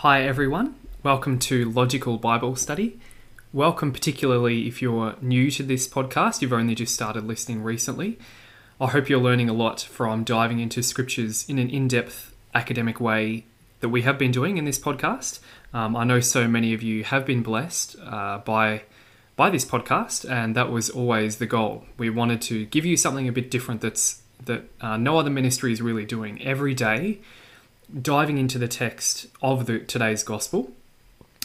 Hi, everyone. Welcome to Logical Bible Study. Welcome, particularly if you're new to this podcast, you've only just started listening recently. I hope you're learning a lot from diving into scriptures in an in depth academic way that we have been doing in this podcast. Um, I know so many of you have been blessed uh, by by this podcast, and that was always the goal. We wanted to give you something a bit different that's that uh, no other ministry is really doing every day diving into the text of the, today's gospel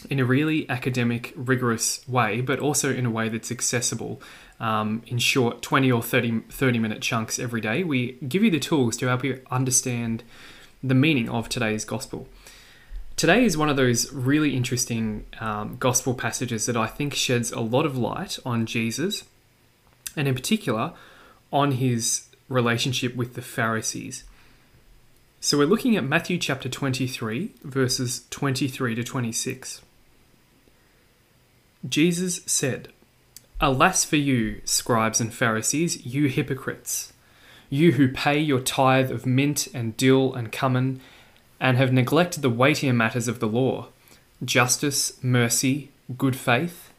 in a really academic, rigorous way, but also in a way that's accessible um, in short 20 or 30, 30 minute chunks every day. We give you the tools to help you understand the meaning of today's gospel. Today is one of those really interesting um, gospel passages that I think sheds a lot of light on Jesus, and in particular on his relationship with the Pharisees. So we're looking at Matthew chapter 23, verses 23 to 26. Jesus said, Alas for you, scribes and Pharisees, you hypocrites! You who pay your tithe of mint and dill and cumin, and have neglected the weightier matters of the law justice, mercy, good faith.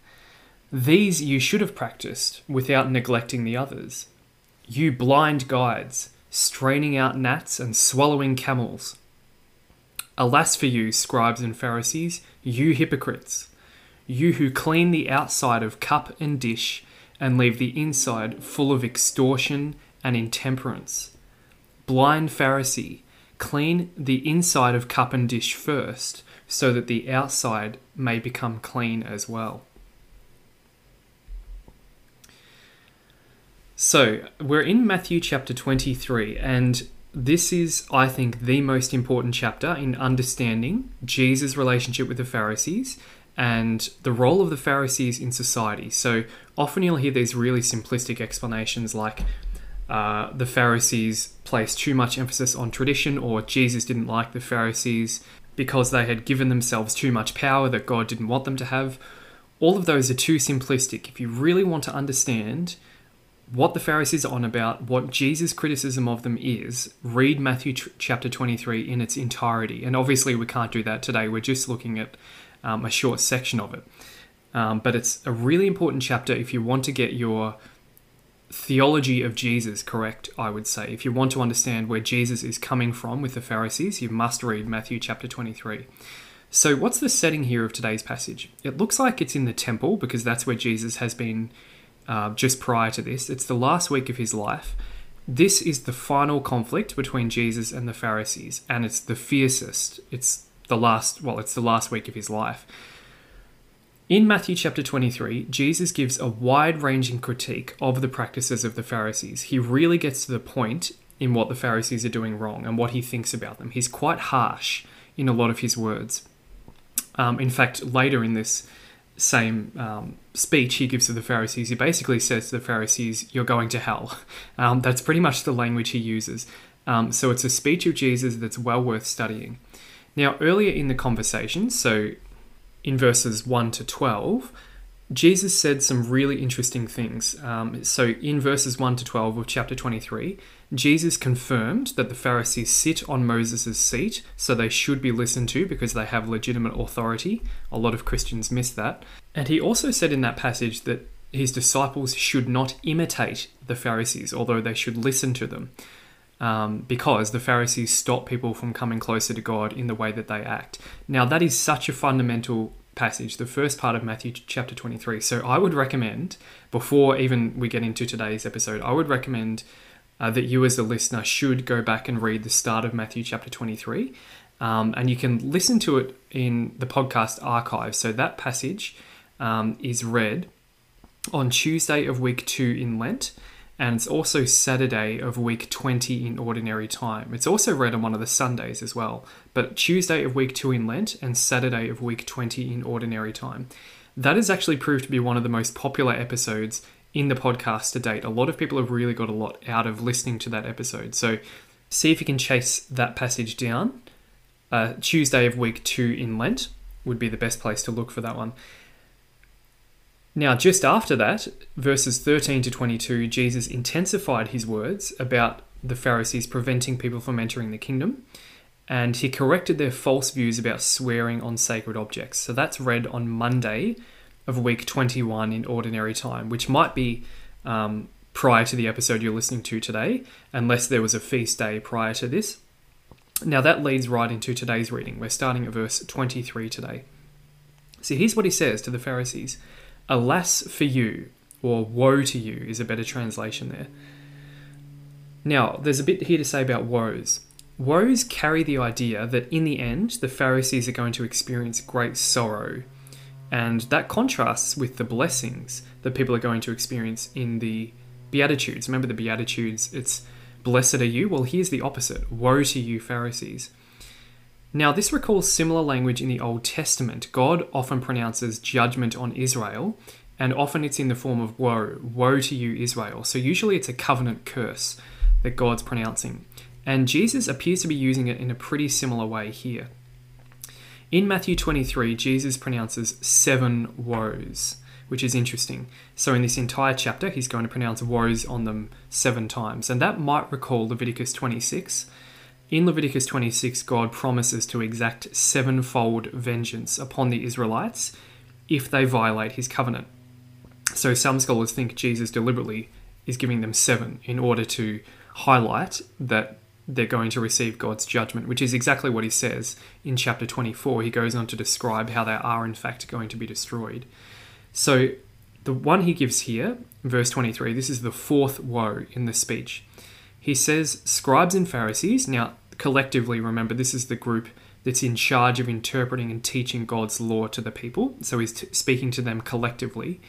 These you should have practiced without neglecting the others. You blind guides! Straining out gnats and swallowing camels. Alas for you, scribes and Pharisees, you hypocrites! You who clean the outside of cup and dish and leave the inside full of extortion and intemperance. Blind Pharisee, clean the inside of cup and dish first, so that the outside may become clean as well. So, we're in Matthew chapter 23, and this is, I think, the most important chapter in understanding Jesus' relationship with the Pharisees and the role of the Pharisees in society. So, often you'll hear these really simplistic explanations like uh, the Pharisees placed too much emphasis on tradition, or Jesus didn't like the Pharisees because they had given themselves too much power that God didn't want them to have. All of those are too simplistic. If you really want to understand what the Pharisees are on about, what Jesus' criticism of them is, read Matthew t- chapter 23 in its entirety. And obviously, we can't do that today. We're just looking at um, a short section of it. Um, but it's a really important chapter if you want to get your theology of Jesus correct, I would say. If you want to understand where Jesus is coming from with the Pharisees, you must read Matthew chapter 23. So, what's the setting here of today's passage? It looks like it's in the temple because that's where Jesus has been uh, just prior to this. It's the last week of his life. This is the final conflict between Jesus and the Pharisees, and it's the fiercest. It's the last, well, it's the last week of his life. In Matthew chapter 23, Jesus gives a wide ranging critique of the practices of the Pharisees. He really gets to the point in what the Pharisees are doing wrong and what he thinks about them. He's quite harsh in a lot of his words. Um, in fact, later in this same um, speech he gives to the Pharisees, he basically says to the Pharisees, You're going to hell. Um, that's pretty much the language he uses. Um, so it's a speech of Jesus that's well worth studying. Now, earlier in the conversation, so in verses 1 to 12, Jesus said some really interesting things. Um, so, in verses 1 to 12 of chapter 23, Jesus confirmed that the Pharisees sit on Moses' seat, so they should be listened to because they have legitimate authority. A lot of Christians miss that. And he also said in that passage that his disciples should not imitate the Pharisees, although they should listen to them, um, because the Pharisees stop people from coming closer to God in the way that they act. Now, that is such a fundamental passage, the first part of Matthew chapter 23. So I would recommend, before even we get into today's episode, I would recommend uh, that you as a listener should go back and read the start of Matthew chapter 23. Um, and you can listen to it in the podcast archive. So that passage um, is read on Tuesday of week two in Lent and it's also Saturday of week 20 in ordinary time. It's also read on one of the Sundays as well, but Tuesday of week 2 in Lent and Saturday of week 20 in ordinary time. That has actually proved to be one of the most popular episodes in the podcast to date. A lot of people have really got a lot out of listening to that episode. So see if you can chase that passage down. Uh, Tuesday of week 2 in Lent would be the best place to look for that one. Now, just after that, verses 13 to 22, Jesus intensified his words about the Pharisees preventing people from entering the kingdom. and he corrected their false views about swearing on sacred objects. So that's read on Monday of week 21 in ordinary time, which might be um, prior to the episode you're listening to today, unless there was a feast day prior to this. Now that leads right into today's reading. We're starting at verse 23 today. So here's what he says to the Pharisees Alas for you, or woe to you, is a better translation there. Now, there's a bit here to say about woes. Woes carry the idea that in the end, the Pharisees are going to experience great sorrow. And that contrasts with the blessings that people are going to experience in the Beatitudes. Remember the Beatitudes? It's blessed are you. Well, here's the opposite Woe to you, Pharisees. Now, this recalls similar language in the Old Testament. God often pronounces judgment on Israel, and often it's in the form of woe. Woe to you, Israel. So, usually it's a covenant curse that God's pronouncing. And Jesus appears to be using it in a pretty similar way here. In Matthew 23, Jesus pronounces seven woes, which is interesting. So, in this entire chapter, he's going to pronounce woes on them seven times. And that might recall Leviticus 26. In Leviticus 26, God promises to exact sevenfold vengeance upon the Israelites if they violate his covenant. So, some scholars think Jesus deliberately is giving them seven in order to highlight that they're going to receive God's judgment, which is exactly what he says in chapter 24. He goes on to describe how they are, in fact, going to be destroyed. So, the one he gives here, verse 23, this is the fourth woe in the speech. He says, Scribes and Pharisees, now collectively, remember, this is the group that's in charge of interpreting and teaching God's law to the people. So he's t- speaking to them collectively.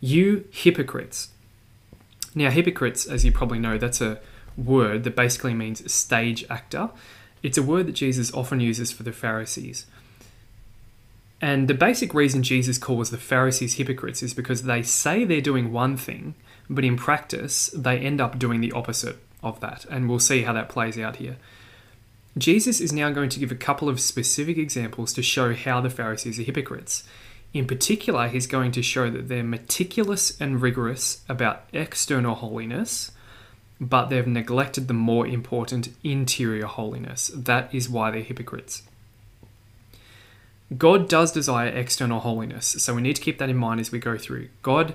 You hypocrites. Now, hypocrites, as you probably know, that's a word that basically means stage actor. It's a word that Jesus often uses for the Pharisees. And the basic reason Jesus calls the Pharisees hypocrites is because they say they're doing one thing, but in practice, they end up doing the opposite of that. And we'll see how that plays out here. Jesus is now going to give a couple of specific examples to show how the Pharisees are hypocrites. In particular, he's going to show that they're meticulous and rigorous about external holiness, but they've neglected the more important interior holiness. That is why they're hypocrites. God does desire external holiness, so we need to keep that in mind as we go through. God,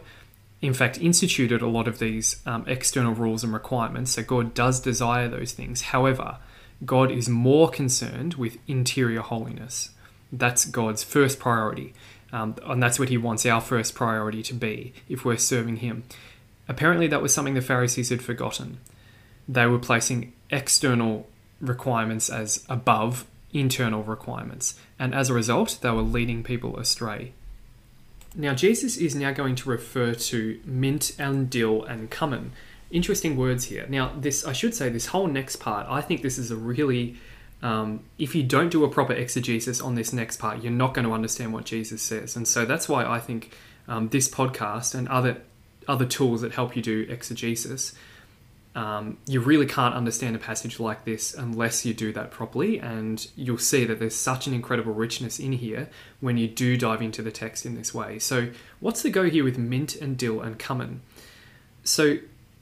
in fact, instituted a lot of these um, external rules and requirements, so God does desire those things. However, God is more concerned with interior holiness. That's God's first priority, um, and that's what He wants our first priority to be if we're serving Him. Apparently, that was something the Pharisees had forgotten. They were placing external requirements as above internal requirements, and as a result, they were leading people astray. Now, Jesus is now going to refer to mint and dill and cumin. Interesting words here. Now, this, I should say, this whole next part, I think this is a really, um, if you don't do a proper exegesis on this next part, you're not going to understand what Jesus says. And so that's why I think um, this podcast and other other tools that help you do exegesis um, you really can't understand a passage like this unless you do that properly, and you'll see that there's such an incredible richness in here when you do dive into the text in this way. So, what's the go here with mint and dill and cumin? So,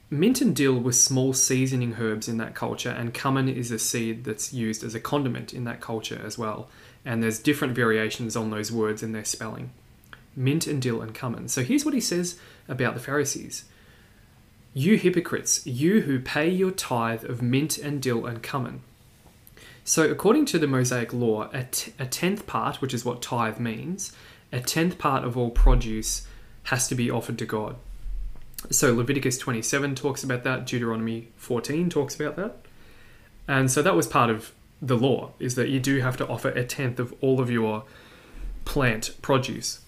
mint and dill were small seasoning herbs in that culture, and cumin is a seed that's used as a condiment in that culture as well. And there's different variations on those words in their spelling mint and dill and cumin. So, here's what he says about the Pharisees. You hypocrites, you who pay your tithe of mint and dill and cumin. So, according to the Mosaic law, a, t- a tenth part, which is what tithe means, a tenth part of all produce has to be offered to God. So, Leviticus 27 talks about that, Deuteronomy 14 talks about that. And so, that was part of the law, is that you do have to offer a tenth of all of your plant produce.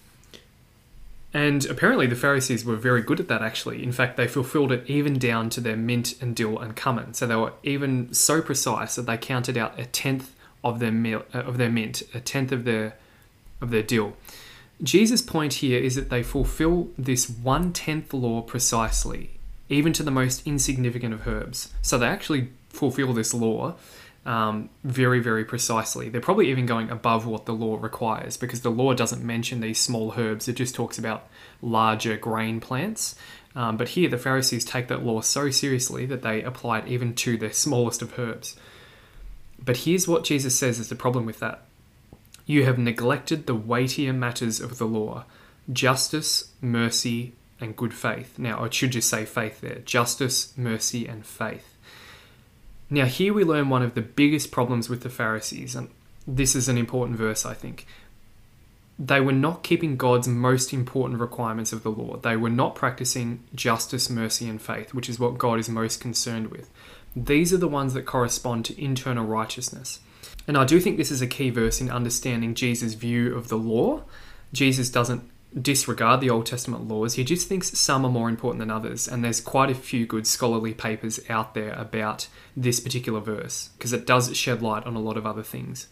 And apparently, the Pharisees were very good at that, actually. In fact, they fulfilled it even down to their mint and dill and cumin. So they were even so precise that they counted out a tenth of their, mil- uh, of their mint, a tenth of their, of their dill. Jesus' point here is that they fulfill this one tenth law precisely, even to the most insignificant of herbs. So they actually fulfill this law um, very, very precisely. They're probably even going above what the law requires because the law doesn't mention these small herbs, it just talks about larger grain plants. Um, but here, the Pharisees take that law so seriously that they apply it even to the smallest of herbs. But here's what Jesus says is the problem with that You have neglected the weightier matters of the law justice, mercy, and good faith. Now, I should just say faith there justice, mercy, and faith. Now, here we learn one of the biggest problems with the Pharisees, and this is an important verse, I think. They were not keeping God's most important requirements of the law. They were not practicing justice, mercy, and faith, which is what God is most concerned with. These are the ones that correspond to internal righteousness. And I do think this is a key verse in understanding Jesus' view of the law. Jesus doesn't disregard the Old Testament laws, he just thinks some are more important than others. And there's quite a few good scholarly papers out there about this particular verse because it does shed light on a lot of other things.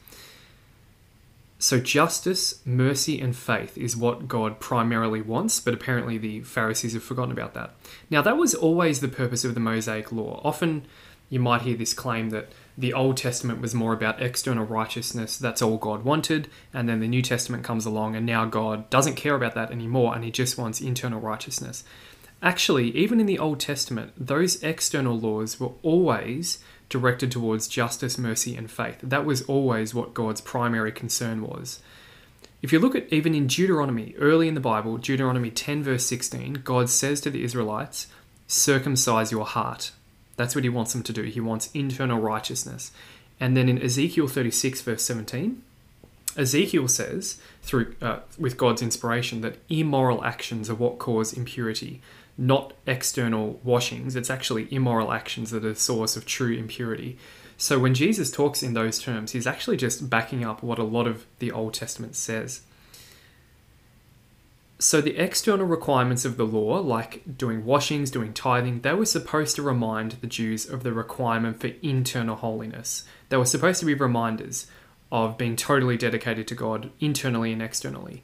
So, justice, mercy, and faith is what God primarily wants, but apparently the Pharisees have forgotten about that. Now, that was always the purpose of the Mosaic Law. Often you might hear this claim that the Old Testament was more about external righteousness, that's all God wanted, and then the New Testament comes along, and now God doesn't care about that anymore, and He just wants internal righteousness. Actually, even in the Old Testament, those external laws were always directed towards justice, mercy, and faith. That was always what God's primary concern was. If you look at even in Deuteronomy, early in the Bible, Deuteronomy 10, verse 16, God says to the Israelites, Circumcise your heart. That's what he wants them to do. He wants internal righteousness. And then in Ezekiel 36, verse 17, Ezekiel says, through uh, with God's inspiration, that immoral actions are what cause impurity not external washings. It's actually immoral actions that are the source of true impurity. So when Jesus talks in those terms, he's actually just backing up what a lot of the Old Testament says. So the external requirements of the law, like doing washings, doing tithing, they were supposed to remind the Jews of the requirement for internal holiness. They were supposed to be reminders of being totally dedicated to God internally and externally.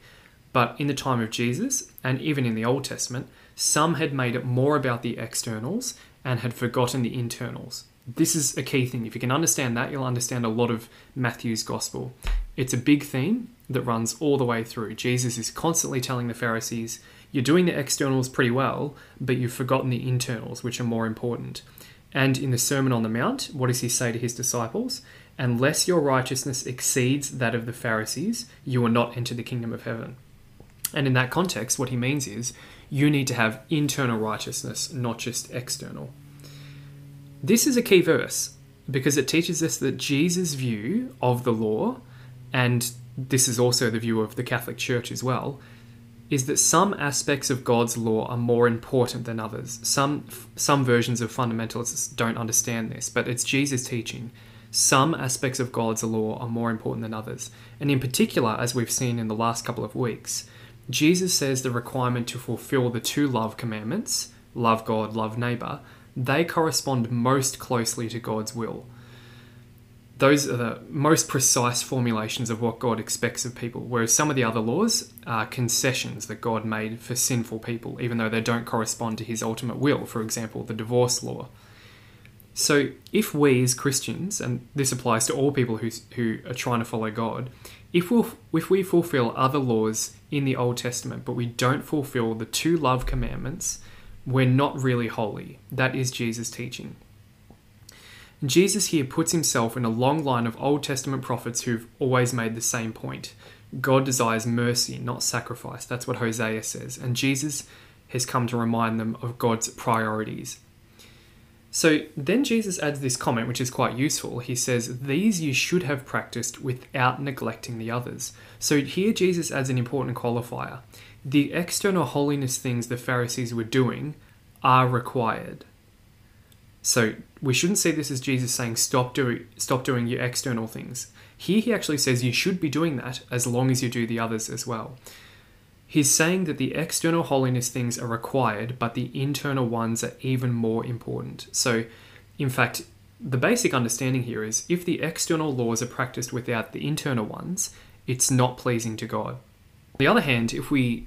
But in the time of Jesus, and even in the Old Testament, some had made it more about the externals and had forgotten the internals. This is a key thing. If you can understand that, you'll understand a lot of Matthew's gospel. It's a big theme that runs all the way through. Jesus is constantly telling the Pharisees, You're doing the externals pretty well, but you've forgotten the internals, which are more important. And in the Sermon on the Mount, what does he say to his disciples? Unless your righteousness exceeds that of the Pharisees, you will not enter the kingdom of heaven. And in that context, what he means is you need to have internal righteousness, not just external. This is a key verse because it teaches us that Jesus' view of the law, and this is also the view of the Catholic Church as well, is that some aspects of God's law are more important than others. Some some versions of fundamentalists don't understand this, but it's Jesus' teaching. Some aspects of God's law are more important than others. And in particular, as we've seen in the last couple of weeks, Jesus says the requirement to fulfill the two love commandments love God, love neighbor they correspond most closely to God's will. Those are the most precise formulations of what God expects of people, whereas some of the other laws are concessions that God made for sinful people, even though they don't correspond to his ultimate will, for example, the divorce law. So, if we as Christians, and this applies to all people who, who are trying to follow God, if, we we'll, if we fulfill other laws in the Old Testament, but we don't fulfill the two love commandments, we're not really holy. That is Jesus' teaching. Jesus here puts himself in a long line of Old Testament prophets who've always made the same point. God desires mercy, not sacrifice. That's what Hosea says. And Jesus has come to remind them of God's priorities. So then Jesus adds this comment, which is quite useful. He says, These you should have practiced without neglecting the others. So here Jesus adds an important qualifier. The external holiness things the Pharisees were doing are required. So we shouldn't see this as Jesus saying, Stop, doing, stop doing your external things. Here he actually says you should be doing that as long as you do the others as well. He's saying that the external holiness things are required, but the internal ones are even more important. So, in fact, the basic understanding here is if the external laws are practiced without the internal ones, it's not pleasing to God. On the other hand, if we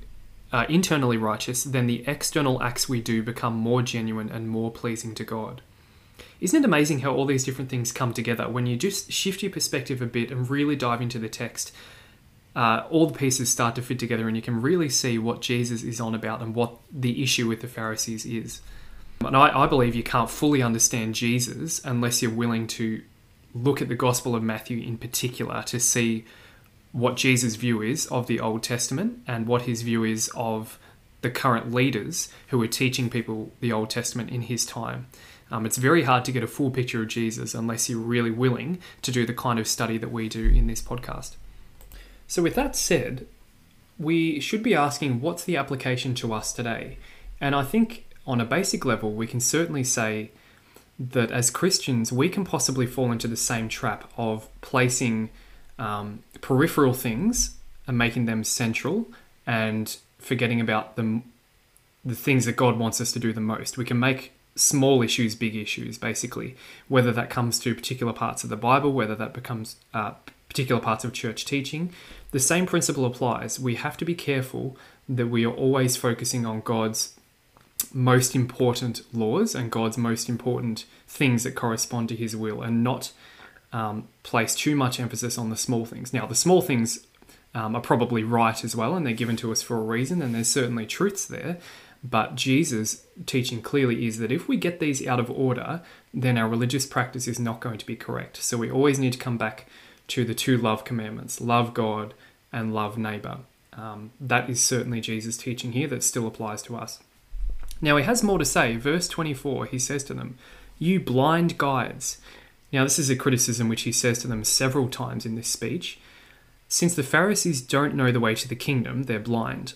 are internally righteous, then the external acts we do become more genuine and more pleasing to God. Isn't it amazing how all these different things come together when you just shift your perspective a bit and really dive into the text? uh, all the pieces start to fit together and you can really see what Jesus is on about and what the issue with the Pharisees is. And I, I believe you can't fully understand Jesus unless you're willing to look at the Gospel of Matthew in particular to see what Jesus' view is of the Old Testament and what his view is of the current leaders who were teaching people the Old Testament in his time. Um, it's very hard to get a full picture of Jesus unless you're really willing to do the kind of study that we do in this podcast. So, with that said, we should be asking what's the application to us today? And I think on a basic level, we can certainly say that as Christians, we can possibly fall into the same trap of placing um, peripheral things and making them central and forgetting about the, the things that God wants us to do the most. We can make small issues big issues, basically, whether that comes to particular parts of the Bible, whether that becomes uh, particular parts of church teaching. The same principle applies. We have to be careful that we are always focusing on God's most important laws and God's most important things that correspond to His will, and not um, place too much emphasis on the small things. Now, the small things um, are probably right as well, and they're given to us for a reason, and there's certainly truths there. But Jesus' teaching clearly is that if we get these out of order, then our religious practice is not going to be correct. So we always need to come back to the two love commandments love God and love neighbor. Um, that is certainly Jesus' teaching here that still applies to us. Now he has more to say. Verse 24, he says to them, You blind guides. Now, this is a criticism which he says to them several times in this speech. Since the Pharisees don't know the way to the kingdom, they're blind.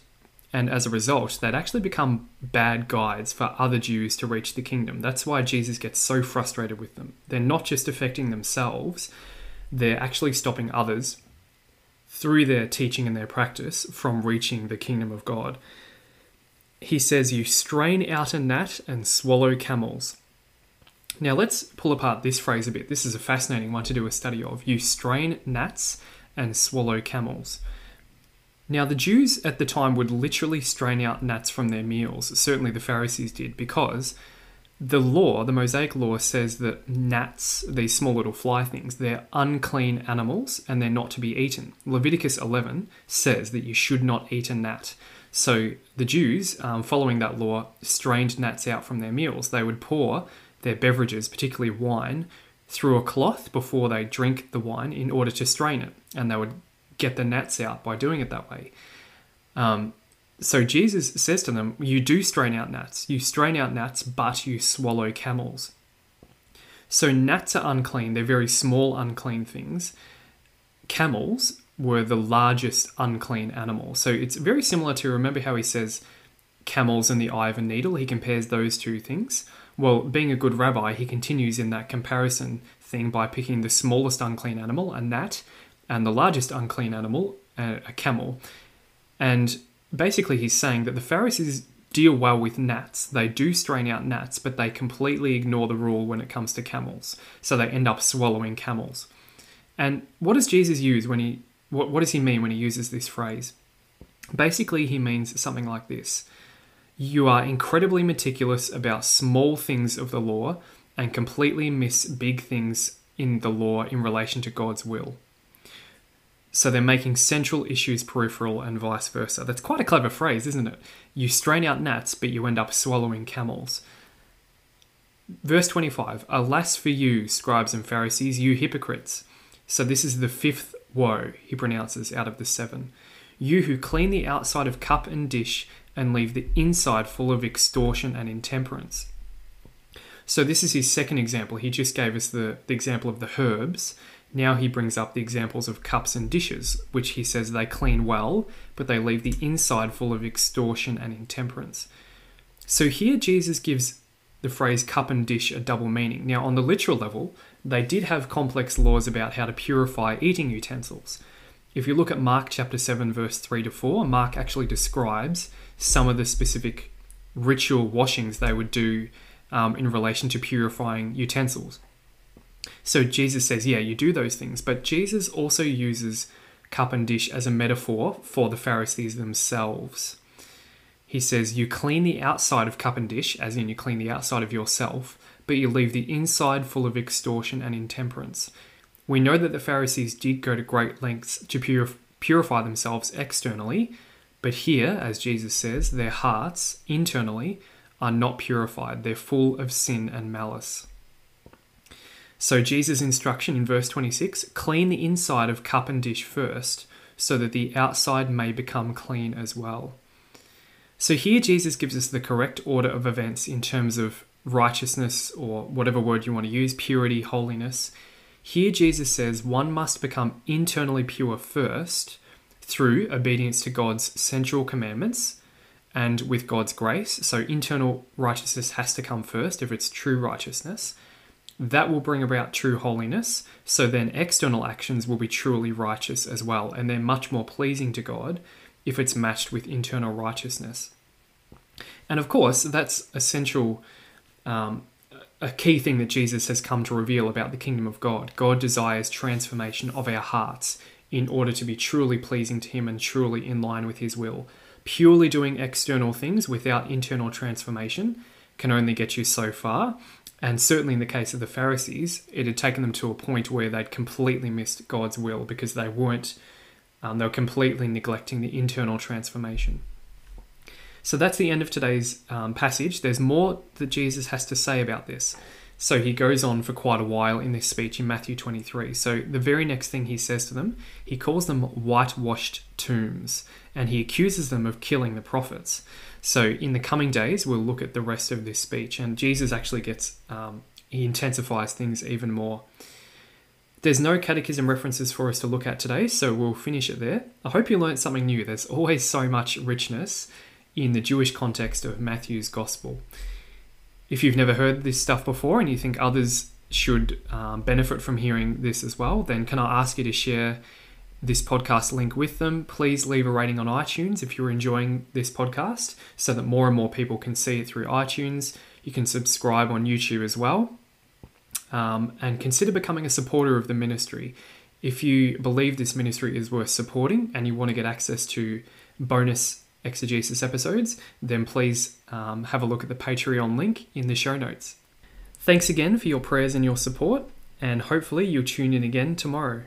And as a result, they'd actually become bad guides for other Jews to reach the kingdom. That's why Jesus gets so frustrated with them. They're not just affecting themselves, they're actually stopping others through their teaching and their practice from reaching the kingdom of God. He says, You strain out a gnat and swallow camels. Now let's pull apart this phrase a bit. This is a fascinating one to do a study of. You strain gnats and swallow camels. Now, the Jews at the time would literally strain out gnats from their meals. Certainly the Pharisees did, because the law, the Mosaic law, says that gnats, these small little fly things, they're unclean animals and they're not to be eaten. Leviticus 11 says that you should not eat a gnat. So the Jews, um, following that law, strained gnats out from their meals. They would pour their beverages, particularly wine, through a cloth before they drink the wine in order to strain it. And they would get the gnats out by doing it that way. Um, so Jesus says to them, You do strain out gnats. You strain out gnats, but you swallow camels. So gnats are unclean. They're very small, unclean things. Camels were the largest unclean animal. So it's very similar to remember how he says camels and the eye of a needle. He compares those two things. Well, being a good rabbi, he continues in that comparison thing by picking the smallest unclean animal, a gnat, and the largest unclean animal, uh, a camel. And basically he's saying that the Pharisees deal well with gnats. They do strain out gnats, but they completely ignore the rule when it comes to camels. So they end up swallowing camels. And what does Jesus use when he what, what does he mean when he uses this phrase? Basically, he means something like this. You are incredibly meticulous about small things of the law and completely miss big things in the law in relation to God's will. So they're making central issues peripheral and vice versa. That's quite a clever phrase, isn't it? You strain out gnats, but you end up swallowing camels. Verse 25 Alas for you, scribes and Pharisees, you hypocrites. So this is the fifth woe he pronounces out of the seven. You who clean the outside of cup and dish and leave the inside full of extortion and intemperance. So this is his second example. He just gave us the, the example of the herbs. Now he brings up the examples of cups and dishes, which he says they clean well, but they leave the inside full of extortion and intemperance. So here Jesus gives the phrase cup and dish a double meaning. Now, on the literal level, they did have complex laws about how to purify eating utensils. If you look at Mark chapter 7, verse 3 to 4, Mark actually describes some of the specific ritual washings they would do um, in relation to purifying utensils. So Jesus says, yeah, you do those things, but Jesus also uses cup and dish as a metaphor for the Pharisees themselves. He says, You clean the outside of cup and dish, as in you clean the outside of yourself, but you leave the inside full of extortion and intemperance. We know that the Pharisees did go to great lengths to purif- purify themselves externally, but here, as Jesus says, their hearts internally are not purified. They're full of sin and malice. So, Jesus' instruction in verse 26 clean the inside of cup and dish first, so that the outside may become clean as well. So, here Jesus gives us the correct order of events in terms of righteousness, or whatever word you want to use, purity, holiness. Here, Jesus says one must become internally pure first through obedience to God's central commandments and with God's grace. So, internal righteousness has to come first if it's true righteousness. That will bring about true holiness. So, then external actions will be truly righteous as well. And they're much more pleasing to God if it's matched with internal righteousness. And of course, that's essential. Um, a key thing that Jesus has come to reveal about the kingdom of God. God desires transformation of our hearts in order to be truly pleasing to Him and truly in line with His will. Purely doing external things without internal transformation can only get you so far. And certainly in the case of the Pharisees, it had taken them to a point where they'd completely missed God's will because they weren't, um, they were completely neglecting the internal transformation. So that's the end of today's um, passage. There's more that Jesus has to say about this. So he goes on for quite a while in this speech in Matthew 23. So the very next thing he says to them, he calls them whitewashed tombs and he accuses them of killing the prophets. So in the coming days, we'll look at the rest of this speech and Jesus actually gets, um, he intensifies things even more. There's no catechism references for us to look at today, so we'll finish it there. I hope you learned something new. There's always so much richness in the Jewish context of Matthew's gospel. If you've never heard this stuff before and you think others should um, benefit from hearing this as well, then can I ask you to share this podcast link with them? Please leave a rating on iTunes if you're enjoying this podcast so that more and more people can see it through iTunes. You can subscribe on YouTube as well. Um, and consider becoming a supporter of the ministry. If you believe this ministry is worth supporting and you want to get access to bonus exegesis episodes, then please um, have a look at the Patreon link in the show notes. Thanks again for your prayers and your support, and hopefully you'll tune in again tomorrow.